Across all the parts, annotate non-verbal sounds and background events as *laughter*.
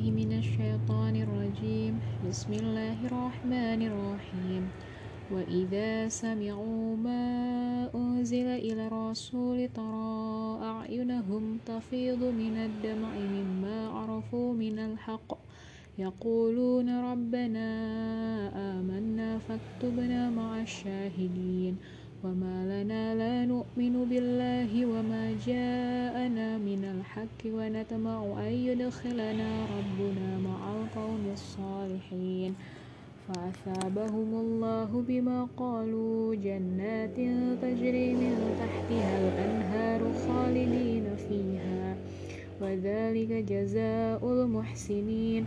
بالله من الشيطان الرجيم. بسم الله الرحمن الرحيم. وإذا سمعوا ما أنزل إلى الرسول ترى أعينهم تفيض من الدمع مما عرفوا من الحق. يقولون ربنا آمنا فاكتبنا مع الشاهدين. وما لنا لا نؤمن بالله وما جاءنا من الحق ونتمع أن يدخلنا ربنا مع القوم الصالحين فأثابهم الله بما قالوا جنات تجري من تحتها الأنهار خالدين فيها وذلك جزاء المحسنين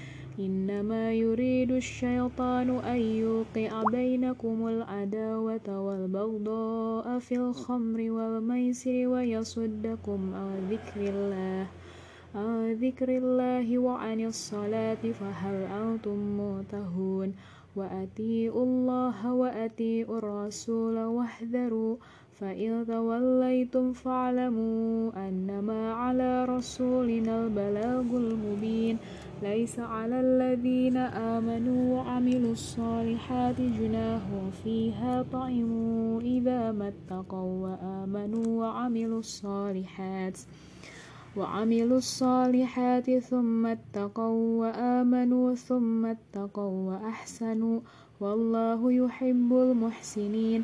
إنما يريد الشيطان أن يوقع بينكم العداوة والبغضاء في الخمر والميسر ويصدكم عن ذكر الله عن ذكر الله وعن الصلاة فهل أنتم منتهون وأتيئوا الله وأتيئوا الرسول واحذروا فإن توليتم فاعلموا أنما على رسولنا البلاغ المبين. ليس على الذين آمنوا وعملوا الصالحات جناح فيها طعموا إذا ما اتقوا وآمنوا وعملوا الصالحات وعملوا الصالحات ثم اتقوا وآمنوا ثم اتقوا وأحسنوا والله يحب المحسنين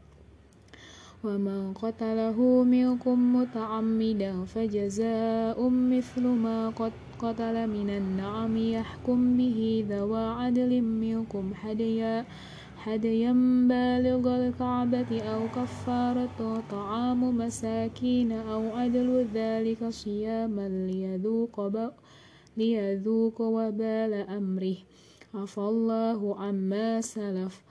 ومن قتله منكم متعمدا فجزاء مثل ما قد قتل من النعم يحكم به ذوى عدل منكم هديا هديا بالغ الكعبة أو كفارة طعام مساكين أو عدل ذلك صياما ليذوق, ليذوق وبال أمره. عفى الله عما سلف.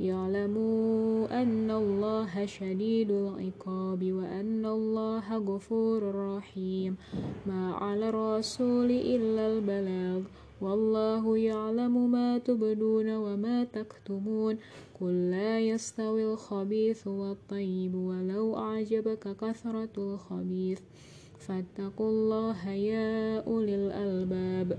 يعلموا أن الله شديد العقاب وأن الله غفور رحيم. ما على الرسول إلا البلاغ. والله يعلم ما تبدون وما تكتمون. قل لا يستوي الخبيث والطيب ولو أعجبك كثرة الخبيث. فاتقوا الله يا أولي الألباب.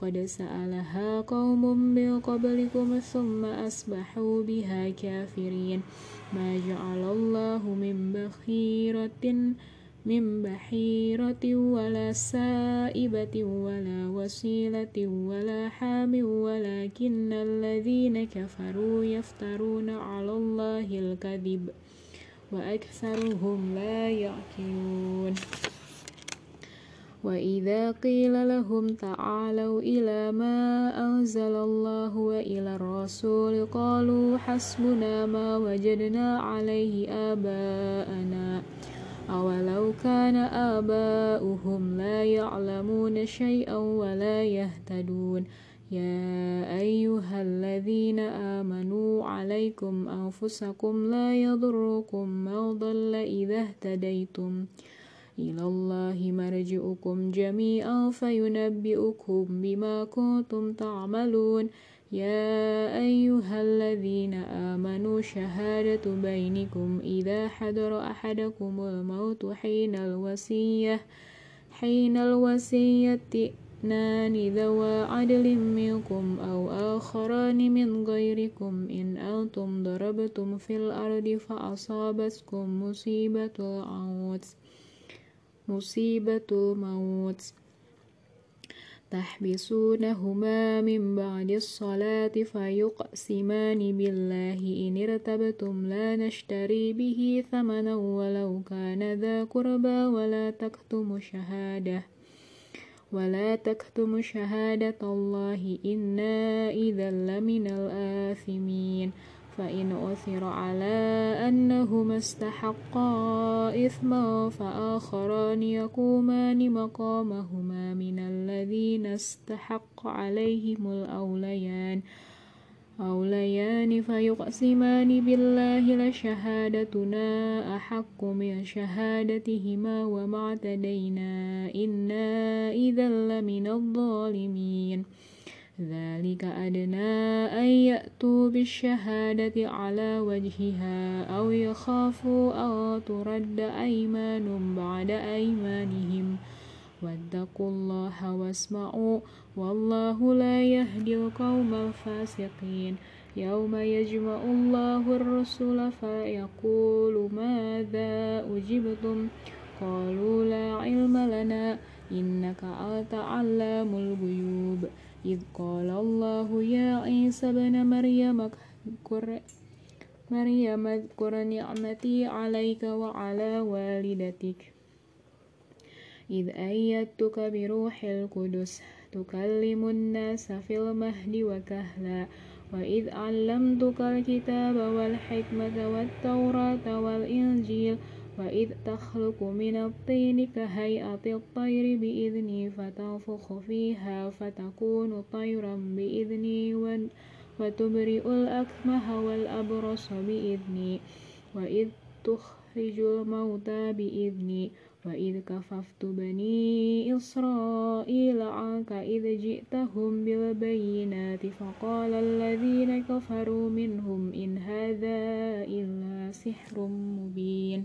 قد سألها قوم من قبلكم ثم أصبحوا بها كافرين ما جعل الله من بخيرة من بحيرة ولا سائبة ولا وسيلة ولا حام ولكن الذين كفروا يفترون على الله الكذب وأكثرهم لا يعقلون وإذا قيل لهم تعالوا إلى ما أنزل الله وإلى الرسول قالوا حسبنا ما وجدنا عليه آباءنا أولو كان آباؤهم لا يعلمون شيئا ولا يهتدون يا أيها الذين آمنوا عليكم أنفسكم لا يضركم من ضل إذا اهتديتم إلى الله مرجعكم جميعا فينبئكم بما كنتم تعملون. يا أيها الذين آمنوا شهادة بينكم إذا حضر أحدكم الموت حين الوصية حين الوصية اثنان ذوى عدل منكم أو آخران من غيركم. إن أنتم ضربتم في الأرض فأصابتكم مصيبة الموت مصيبة الموت تحبسونهما من بعد الصلاة فيقسمان بالله. إن ارتبتم لا نشتري به ثمنا ولو كان ذا قربى ولا تكتم شهادة. ولا تكتم شهادة الله. إنا إذا لمن الآثمين. فإن أثر على أنهما استحقا إثما فآخران يقومان مقامهما من الذين استحق عليهم الأوليان. أوليان فيقسمان بالله لشهادتنا أحق من شهادتهما وما اعتدينا إنا إذا لمن الظالمين. ذلك أدنى أن يأتوا بالشهادة على وجهها أو يخافوا أن ترد أيمان بعد أيمانهم. واتقوا الله واسمعوا والله لا يهدي القوم الفاسقين. يوم يجمع الله الرسل فيقول ماذا أجبتم؟ قالوا لا علم لنا إنك أنت علام الغيوب. إذ قال الله يا عيسى ابن مريم اذكر مريم اذكر نعمتي عليك وعلى والدتك. إذ أيدتك بروح القدس تكلم الناس في المهد وكهلا. وإذ علمتك الكتاب والحكمة والتوراة والإنجيل وإذ تخلق من الطين كهيئة الطير بإذني فتنفخ فيها فتكون طيرا بإذني وتبرئ الأكمه والأبرص بإذني. وإذ تخرج الموتى بإذني. وإذ كففت بني إسرائيل عنك إذ جئتهم بالبينات فقال الذين كفروا منهم إن هذا إلا سحر مبين.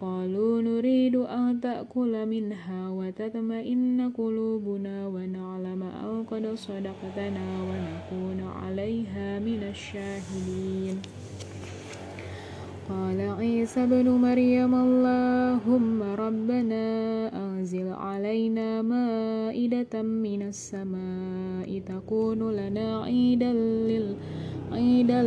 قالوا نريد أن تأكل منها وتطمئن قلوبنا ونعلم أن قد صدقتنا ونكون عليها من الشاهدين. قال عيسى ابن مريم اللهم ربنا أنزل علينا مائدة من السماء تكون لنا عيدا لل عيدا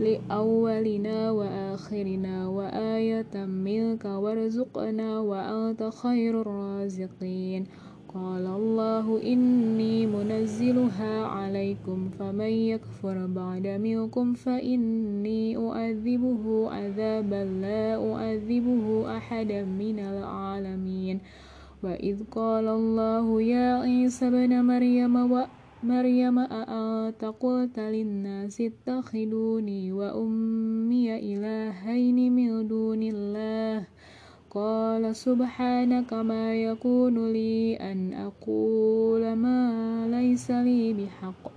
لأولنا وآخرنا وآية منك وارزقنا وأنت خير الرازقين. قال الله إني منزلها عليكم فمن يكفر بعد منكم فإني أعذبه عذابا لا أعذبه أحدا من العالمين. وإذ قال الله يا عيسى بن مريم مريم أأنت قلت للناس اتخذوني وأمي إلهين من دون الله. قال سبحانك ما يكون لي أن أقول ما ليس لي بحق.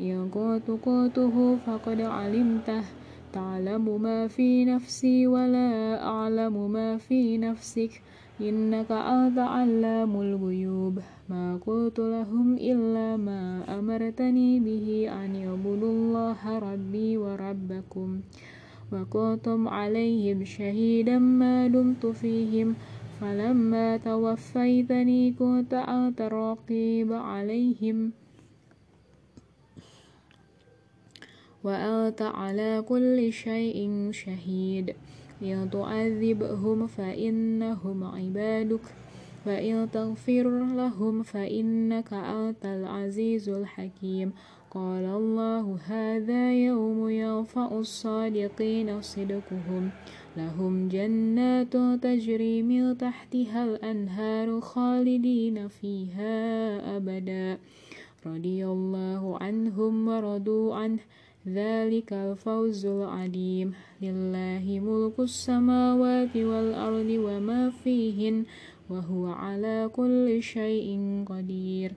إن كنت قلته فقد علمته. تعلم ما في نفسي ولا أعلم ما في نفسك. إنك أنت علام الغيوب. ما قلت لهم إلا ما أمرتني به أن يعبدوا الله ربي وربكم وكنتم عليهم شهيدا ما دمت فيهم. فلما توفيتني كنت أنت الرقيب عليهم. وأنت على كل شيء شهيد. إن تعذبهم فإنهم عبادك. وإن تغفر لهم فإنك أنت العزيز الحكيم. قال الله هذا يوم ينفع الصادقين صدقهم. لهم جنات تجري من تحتها الأنهار خالدين فيها أبدا. رضي الله عنهم ورضوا عنه. ذلك الفوز العظيم. لله ملك السماوات والأرض وما فيهن وهو على كل شيء قدير.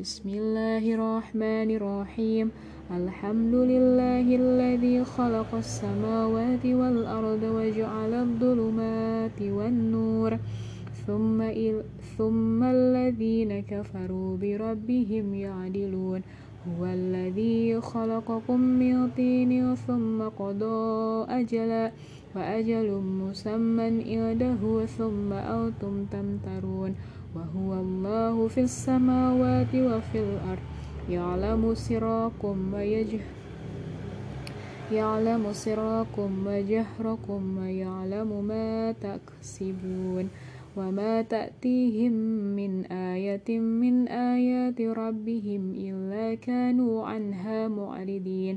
بسم الله الرحمن الرحيم. الحمد لله الذي خلق السماوات والأرض وجعل الظلمات والنور. ثم, ثم الذين كفروا بربهم يعدلون. هو الذي خلقكم من طين ثم قضى أجلا. وأجل مسمى عنده ثم أنتم تمترون وهو الله في السماوات وفي الأرض. يعلم سراكم ويجه يعلم سراكم وجهركم ويعلم ما تكسبون وما تأتيهم من آية من آيات ربهم إلا كانوا عنها معرضين.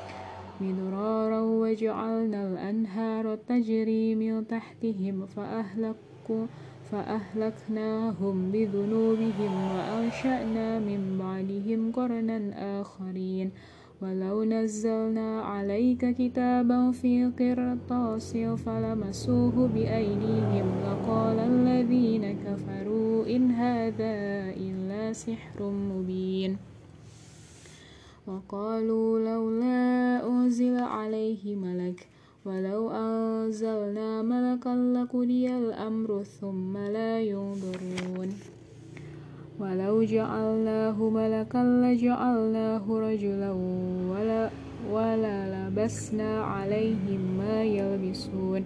مدرارا وجعلنا الأنهار تجري من تحتهم فأهلكوا فأهلكناهم بذنوبهم وأنشأنا من بعدهم قرنا آخرين. ولو نزلنا عليك كتابا في قرطاس فلمسوه بأيديهم لقال الذين كفروا إن هذا إلا سحر مبين. وقالوا لولا أنزل عليه ملك ولو أنزلنا ملكا لقضي الأمر ثم لا ينظرون. ولو جعلناه ملكا لجعلناه رجلا ولا, ولا لبسنا عليهم ما يلبسون.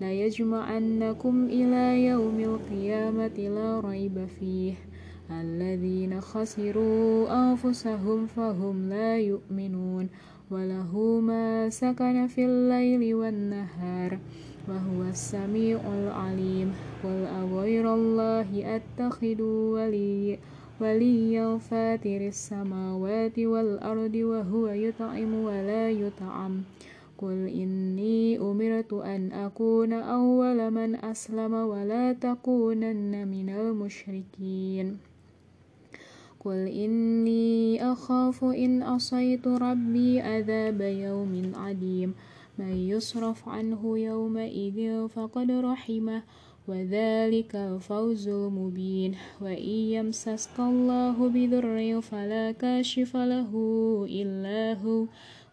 ليجمعنكم إلى يوم القيامة لا ريب فيه. الذين خسروا أنفسهم فهم لا يؤمنون. وله ما سكن في الليل والنهار وهو السميع العليم. قل أغير الله أتخذ ولي وليا فاتر السماوات والأرض وهو يطعم ولا يطعم. قل إني أمرت أن أكون أول من أسلم ولا تكونن من المشركين. قل إني أخاف إن أصيت ربي عذاب يوم عظيم من يصرف عنه يومئذ فقد رحمه وذلك الفوز المبين. وإن يمسسك الله بضر فلا كاشف له إلا هو.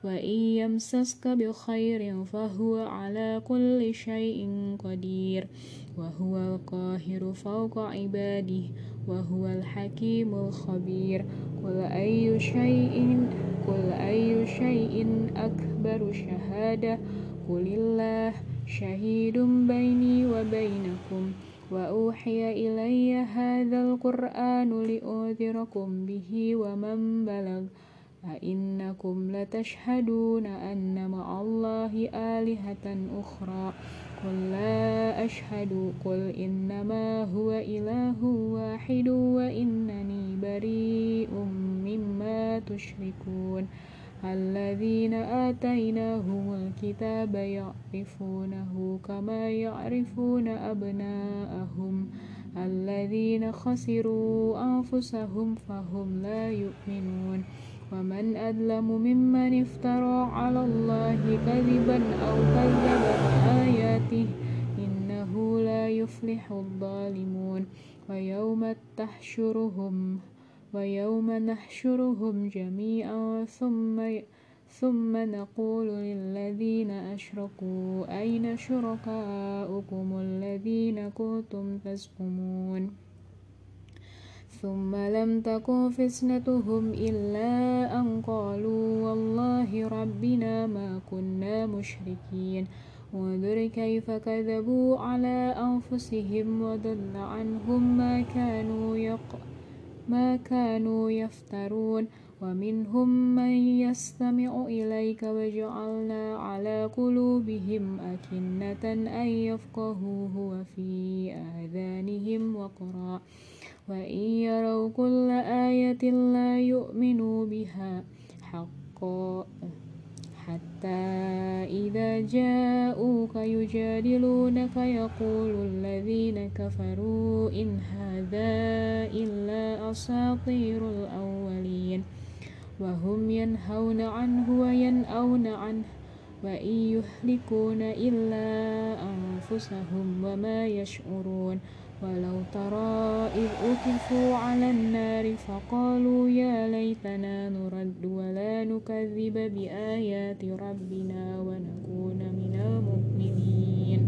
وإن يمسسك بخير فهو على كل شيء قدير. وهو القاهر فوق عباده وهو الحكيم الخبير. قل أي شيء قل أي شيء أكبر شهادة. قل الله شهيد بيني وبينكم. وأوحي إلي هذا القرآن لأنذركم به ومن بلغ أئنكم لتشهدون أن مع الله آلهة أخرى. قل لا أشهد قل إنما هو إله واحد وإنني بريء مما تشركون. الذين آتيناهم الكتاب يعرفونه كما يعرفون أبناءهم. الذين خسروا أنفسهم فهم لا يؤمنون. ومن أظلم ممن افترى على الله كذبا أو كذب بآياته إنه لا يفلح الظالمون ويوم تحشرهم ويوم نحشرهم جميعا ثم ثم نقول للذين أشركوا أين شركاؤكم الذين كنتم تزعمون ثم لم تكن فتنتهم إلا أن قالوا والله ربنا ما كنا مشركين. وانظر كيف كذبوا على أنفسهم وضل عنهم ما كانوا يق ما كانوا يفترون. ومنهم من يستمع إليك وجعلنا على قلوبهم أكنة أن يفقهوه وفي آذانهم وقرا. وإن يروا كل آية لا يؤمنوا بها حقا حتى إذا جاءوك يجادلونك يقول الذين كفروا إن هذا إلا أساطير الأولين. وهم ينهون عنه وينأون عنه وإن يهلكون إلا أنفسهم وما يشعرون. ولو ترى إذ أكفوا على النار فقالوا يا ليتنا نرد ولا نكذب بآيات ربنا ونكون من المؤمنين.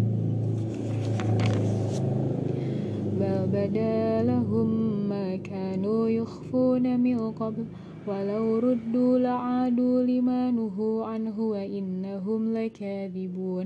بل بدا لهم ما كانوا يخفون من قبل ولو ردوا لعادوا لما نهوا عنه وإنهم لكاذبون.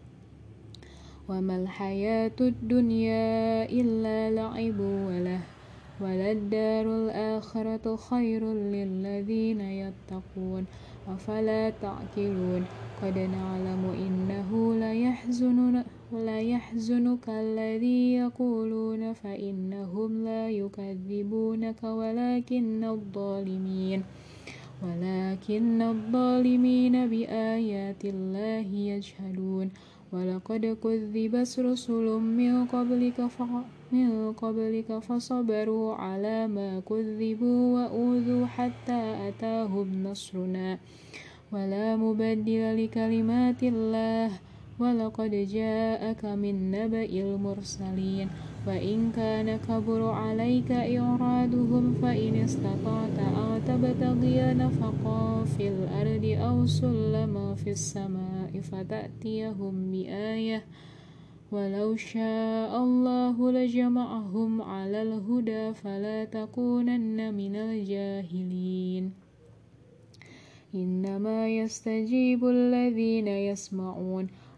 وما الحياة الدنيا إلا لعب وله وللدار الآخرة خير للذين يتقون. أفلا تعقلون؟ قد نعلم إنه ليحزن ليحزنك الذي يقولون فإنهم لا يكذبونك ولكن الظالمين ولكن الظالمين بآيات الله يجهلون. ولقد كذبت رسل من قبلك من قبلك فصبروا على ما كذبوا وأوذوا حتى أتاهم نصرنا ولا مبدل لكلمات الله ولقد جاءك من نبأ المرسلين وإن كان كبر عليك إعراضهم فإن استطعت أن تبتغي نفقا في الأرض أو سلما في السماء فتأتيهم بآية. ولو شاء الله لجمعهم على الهدى فلا تكونن من الجاهلين. إنما يستجيب الذين يسمعون.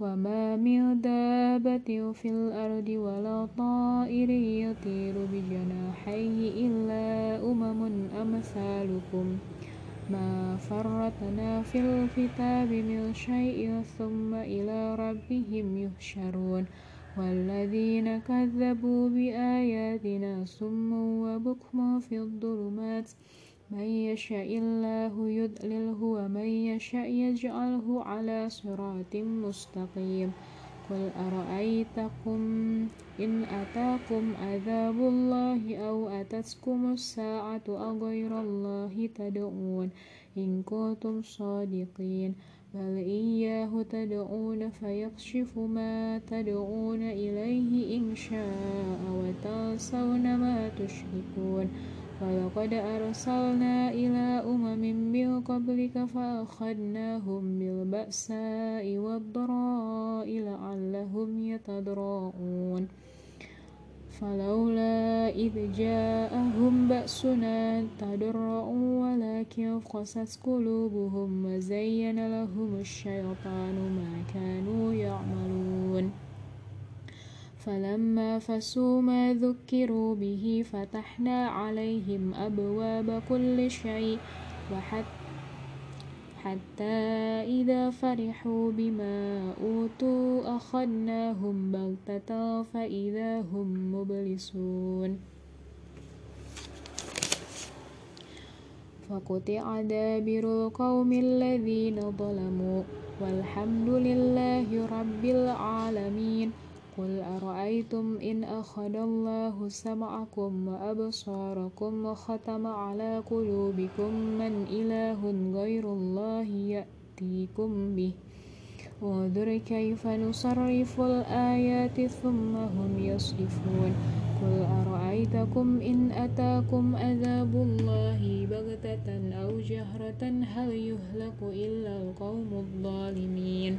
وما من دابة في الأرض ولا طائر يطير بجناحيه إلا أمم أمثالكم. ما فرطنا في الكتاب من شيء ثم إلى ربهم يحشرون. والذين كذبوا بآياتنا سم وبكم في الظلمات من يشاء الله يضلله ومن يشاء يجعله على صراط مستقيم. قل أرأيتكم إن أتاكم عذاب الله أو أتتكم الساعة أغير الله تدعون إن كنتم صادقين. بل إياه تدعون فيكشف ما تدعون إليه إن شاء وتنسون ما تشركون. ولقد أرسلنا إلى أمم من قبلك فأخذناهم بالبأساء والضراء لعلهم يتضرعون فلولا إذ جاءهم بأسنا تضرعوا ولكن قست قلوبهم وزين لهم الشيطان ما كانوا يعملون فلما فسوا ما ذكروا به فتحنا عليهم أبواب كل شيء وحتى حتى إذا فرحوا بما أوتوا أخذناهم بغتة فإذا هم مبلسون. فقطع دابر القوم الذين ظلموا والحمد لله رب العالمين. قل أرأيتم إن أخذ الله سمعكم وأبصاركم وختم على قلوبكم من إله غير الله يأتيكم به انظر كيف نصرف الآيات ثم هم يصرفون قل أرأيتكم إن أتاكم عذاب الله بغتة أو جهرة هل يهلك إلا القوم الظالمين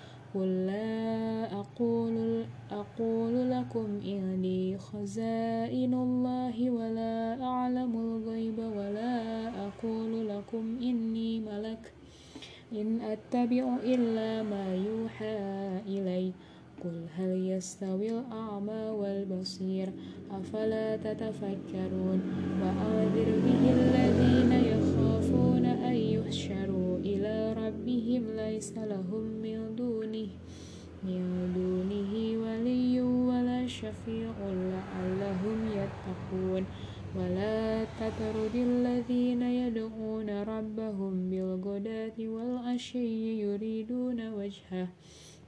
قل لا أقول, أقول لكم إني خزائن الله ولا أعلم الغيب ولا أقول لكم إني ملك إن أتبع إلا ما يوحى إلي. قل هل يستوي الأعمى والبصير؟ أفلا تتفكرون؟ وأنذر به الذين يخافون أن يحشروا إلى ربهم ليس لهم من دونه من دونه ولي ولا شفيع لعلهم يتقون. ولا تطرد الذين يدعون ربهم بالغداة والعشي يريدون وجهه.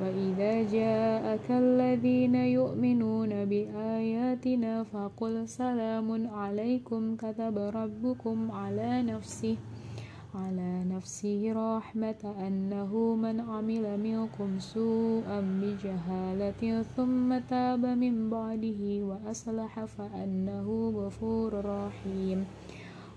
وإذا جاءك الذين يؤمنون بآياتنا فقل سلام عليكم كتب ربكم على نفسه على نفسه رحمة أنه من عمل منكم سوءا بجهالة ثم تاب من بعده وأصلح فأنه غفور رحيم.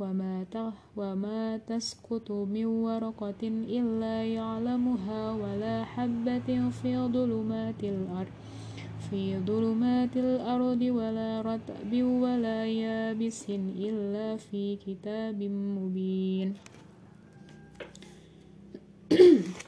وما وما تسقط من ورقة إلا يعلمها ولا حبة في ظلمات الأرض في ظلمات الأرض ولا رطب ولا يابس إلا في كتاب مبين. *clears throat*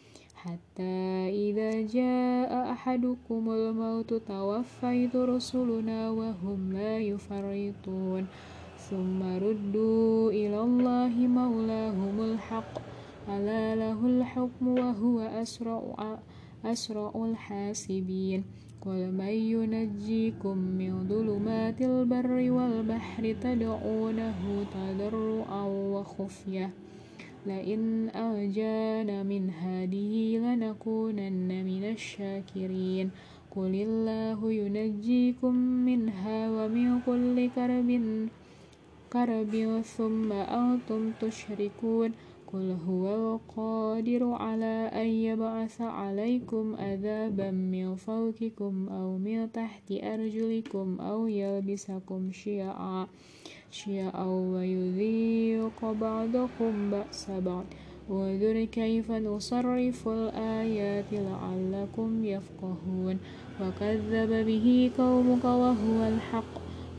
حتى إذا جاء أحدكم الموت توفيت رسلنا وهم لا يفرطون. ثم ردوا إلى الله مولاهم الحق. ألا له الحكم وهو أسرع, أسرع الحاسبين. قل من ينجيكم من ظلمات البر والبحر تدعونه تضرعا وخفية. لئن أرجانا من هذه لنكونن من الشاكرين. قل الله ينجيكم منها ومن كل كرب كرب ثم أنتم تشركون. قل هو القادر على أن يبعث عليكم عذابا من فوقكم أو من تحت أرجلكم أو يلبسكم شيعا. شيئا ويذيق بعضكم بأس بعض. وانظر كيف نصرف الآيات لعلكم يفقهون. وكذب به قومك وهو الحق.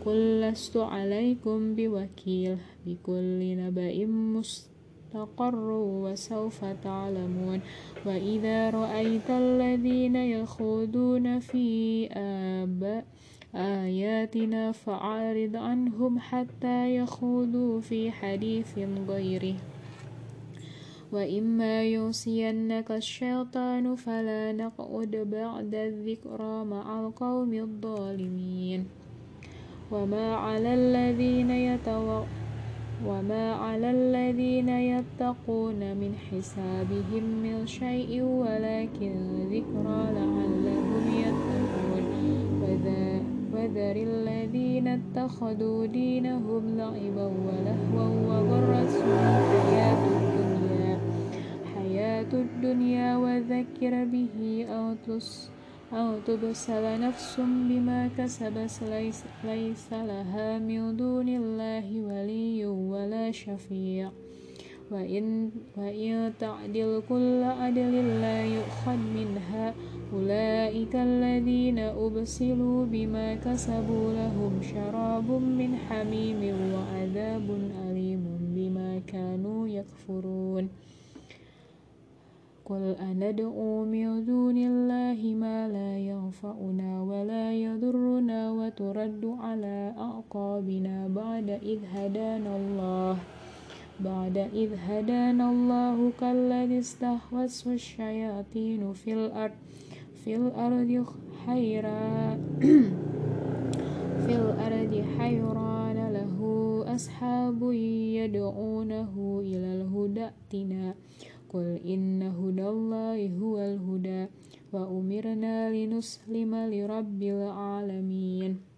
قل لست عليكم بوكيل. بكل نبأ مستقر وسوف تعلمون. وإذا رأيت الذين يخوضون في آباء آياتنا فأعرض عنهم حتى يخوضوا في حديث غيره. وإما ينسينك الشيطان فلا نقعد بعد الذكرى مع القوم الظالمين. وما على الذين يتوقعون وما على الذين يتقون من حسابهم من شيء ولكن ذكرى لعلهم يتقون. وذر الذين اتخذوا دينهم لعبا ولهوا وغرتهم الحياة الدنيا. حياة الدنيا وذكر به أو أو تبصر نفس بما كسبت. ليس, ليس لها من دون الله ولي ولا شفيع. وإن, وإن تعدل كل عدل لا يؤخذ منها أولئك الذين أبصروا بما كسبوا لهم شراب من حميم وعذاب أليم بما كانوا يكفرون قل أندعو من دون الله ما لا ينفعنا ولا يضرنا وترد على أعقابنا بعد إذ هدانا الله بعد إذ هدانا الله كالذي استهوته الشياطين في الأرض في الأرض حيران في الأرض حيران له أصحاب أصحاب يدعونه إلى الهدى ائتنا. قل إن هدى الله هو الهدى وأمرنا لنسلم لرب العالمين.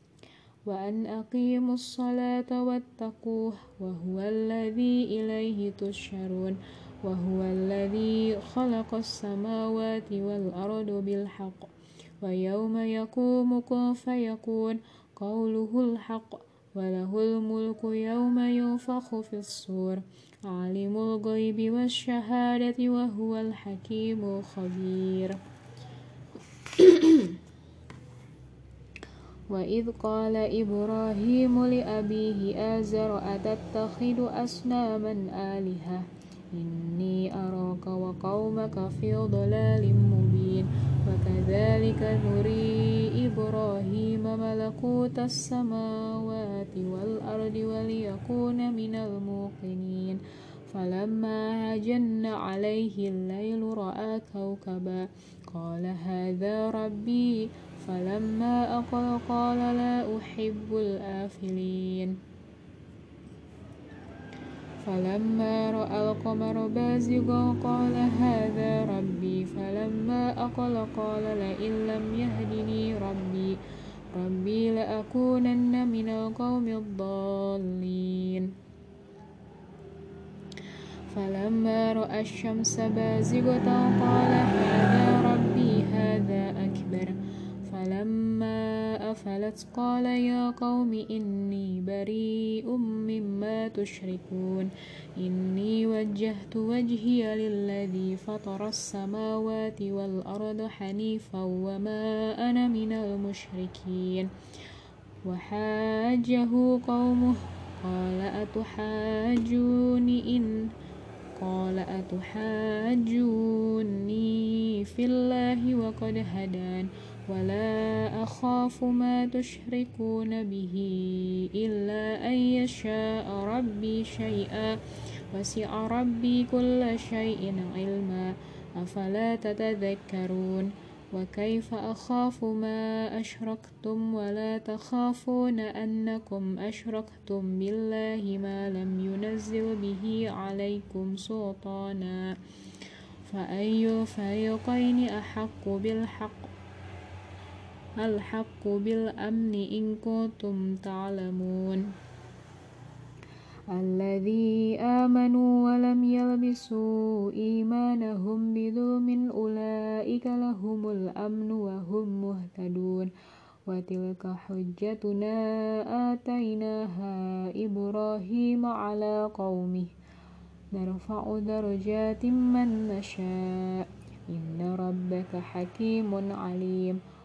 وأن أقيموا الصلاة واتقوه وهو الذي إليه تشرون وهو الذي خلق السماوات والأرض بالحق ويوم يقوم كن فيكون قوله الحق وله الملك يوم ينفخ في الصور عالم الغيب والشهادة وهو الحكيم الخبير. *clears throat* وإذ قال إبراهيم لأبيه آزر أتتخذ أصناما آلهة؟ إني أراك وقومك في ضلال مبين. وكذلك نري إبراهيم ملكوت السماوات والأرض وليكون من الموقنين. فلما هجن عليه الليل رأى كوكبا. قال هذا ربي فلما أقل قال لا أحب الآفلين. فلما رأى القمر بازغا قال هذا ربي. فلما أقل قال لئن لم يهدني ربي ربي لأكونن من القوم الضالين. فلما رأى الشمس بازغة قال هذا ربي هذا أكبر. فلما أفلت قال يا قوم إني بريء مما تشركون. إني وجهت وجهي للذي فطر السماوات والأرض حنيفا وما أنا من المشركين. وحاجه قومه قال أتحاجوني إن قال أتحاجوني في الله وقد هدان. ولا أخاف ما تشركون به إلا أن يشاء ربي شيئا. وسع ربي كل شيء علما. أفلا تتذكرون؟ وكيف أخاف ما أشركتم ولا تخافون أنكم أشركتم بالله ما لم ينزل به عليكم سلطانا؟ فأي الفريقين أحق بالحق؟ الحق بالأمن إن كنتم تعلمون. الذي آمنوا ولم يلبسوا إيمانهم بظلم أولئك لهم الأمن وهم مهتدون. وتلك حجتنا آتيناها إبراهيم على قومه. نرفع درجات من نشاء. إن ربك حكيم عليم.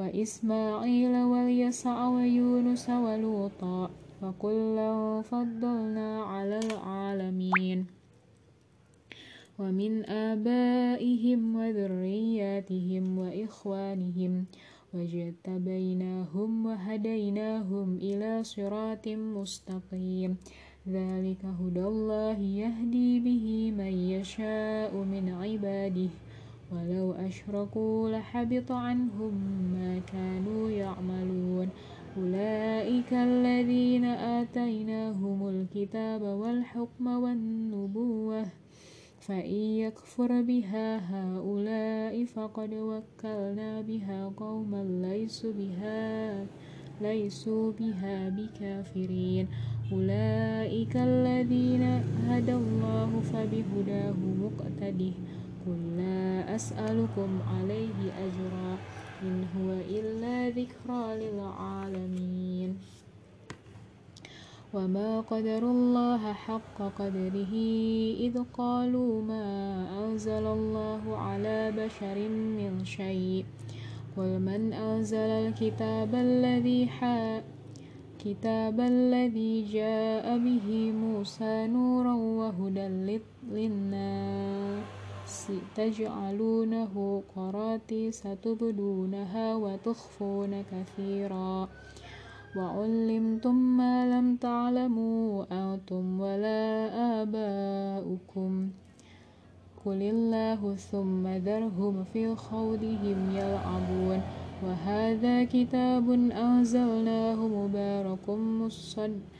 وإسماعيل واليسع ويونس ولوطا وكلا فضلنا على العالمين. ومن آبائهم وذرياتهم وإخوانهم واجتبيناهم وهديناهم إلى صراط مستقيم. ذلك هدى الله يهدي به من يشاء من عباده ولو أشركوا لحبط عنهم ما كانوا يعملون. أولئك الذين آتيناهم الكتاب والحكم والنبوة فإن يكفر بها هؤلاء فقد وكلنا بها قوما ليسوا بها ليسوا بها بكافرين. أولئك الذين هدى الله فبهداه مقتده. قل لا أسألكم عليه أجرا إن هو إلا ذكرى للعالمين. وما قدر الله حق قدره إذ قالوا ما أنزل الله على بشر من شيء. قل من أنزل الكتاب الذي الكتاب الذي جاء به موسى نورا وهدى للناس. تجعلونه قراتيس تبدونها وتخفون كثيرا. وعلمتم ما لم تعلموا أنتم ولا آباؤكم. قل الله ثم ذرهم في خوضهم يلعبون. وهذا كتاب أنزلناه مبارك مصدق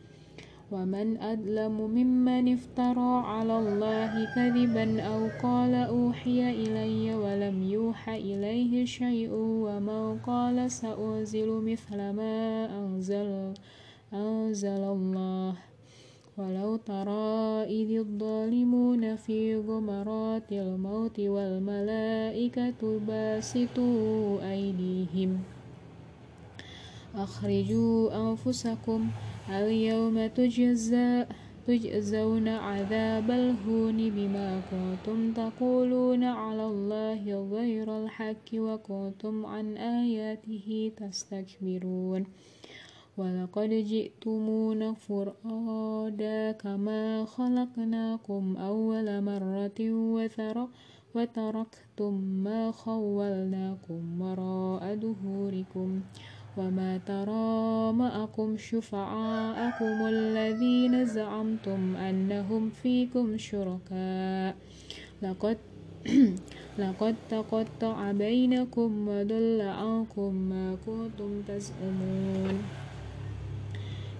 ومن أظلم ممن افترى على الله كذبا أو قال أوحي إلي ولم يوح إليه شيء ومن قال سأنزل مثل ما أنزل, أنزل الله. ولو ترى إذ الظالمون في غمرات الموت والملائكة باسطوا أيديهم. أخرجوا أنفسكم اليوم تجزى تجزون عذاب الهون بما كنتم تقولون على الله غير الحق وكنتم عن آياته تستكبرون. ولقد جئتمونا فرادا كما خلقناكم أول مرة وترى وتركتم ما خولناكم وراء ظهوركم. وما ترى معكم شفعاءكم الذين زعمتم أنهم فيكم شركاء لقد *clears throat* لقد تقطع بينكم وضل عنكم ما كنتم تزعمون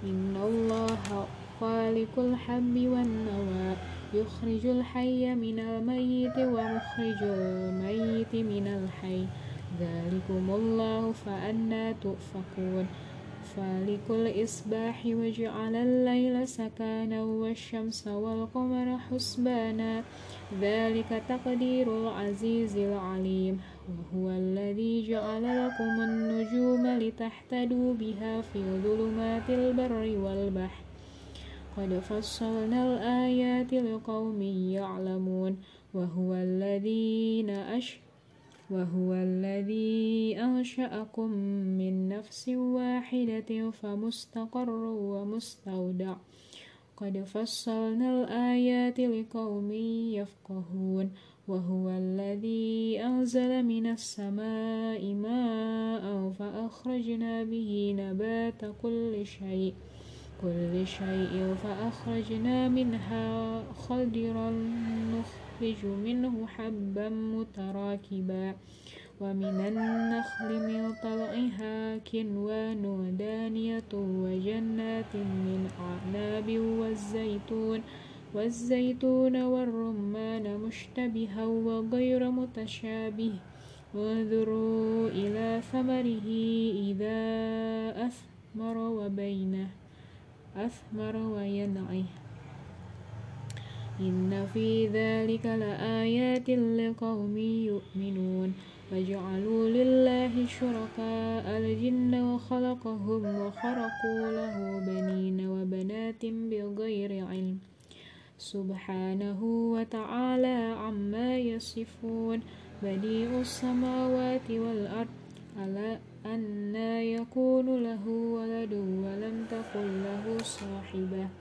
إن الله خالق الحب والنوى يخرج الحي من الميت ومخرج الميت من الحي ذلكم الله فأنا تؤفكون. فالق الإصباح وجعل الليل سكانا والشمس والقمر حسبانا. ذلك تقدير العزيز العليم. وهو الذي جعل لكم النجوم لتهتدوا بها في ظلمات البر والبحر. قد فصلنا الآيات لقوم يعلمون. وهو الذين أشهد وهو الذي أنشأكم من نفس واحدة فمستقر ومستودع. قد فصلنا الآيات لقوم يفقهون. وهو الذي أنزل من السماء ماء فأخرجنا به نبات كل شيء. كل شيء فأخرجنا منها خضرا نخرج نخرج منه حبا متراكبا ومن النخل من طلعها كنوان ودانية وجنات من أعناب والزيتون والزيتون والرمان مشتبها وغير متشابه. وانظروا إلى ثمره إذا أثمر وبينه أثمر وينعه. إن في ذلك لآيات لقوم يؤمنون وجعلوا لله شركاء الجن وخلقهم وخرقوا له بنين وبنات بغير علم سبحانه وتعالى عما يصفون بديع السماوات والأرض على أن يكون له ولد ولم تكن له صاحبه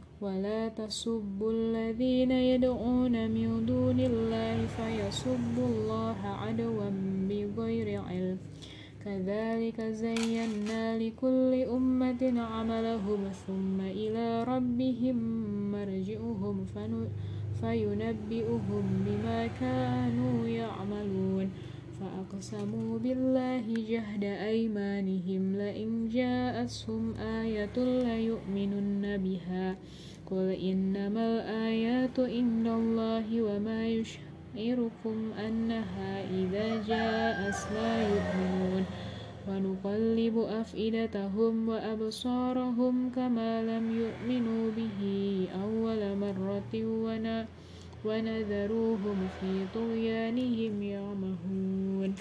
ولا تسبوا الذين يدعون من دون الله فيسبوا الله عدوا بغير علم. كذلك زينا لكل أمة عملهم ثم إلى ربهم مرجعهم فينبئهم بما كانوا يعملون. فأقسموا بالله جهد أيمانهم لئن جاءتهم آية ليؤمنن بها قل إنما الآيات عند الله وما يشعركم أنها إذا جاءت لا يؤمنون. ونقلب أفئدتهم وأبصارهم كما لم يؤمنوا به أول مرة ونذروهم في طغيانهم يعمهون.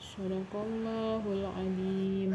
صدق الله العظيم.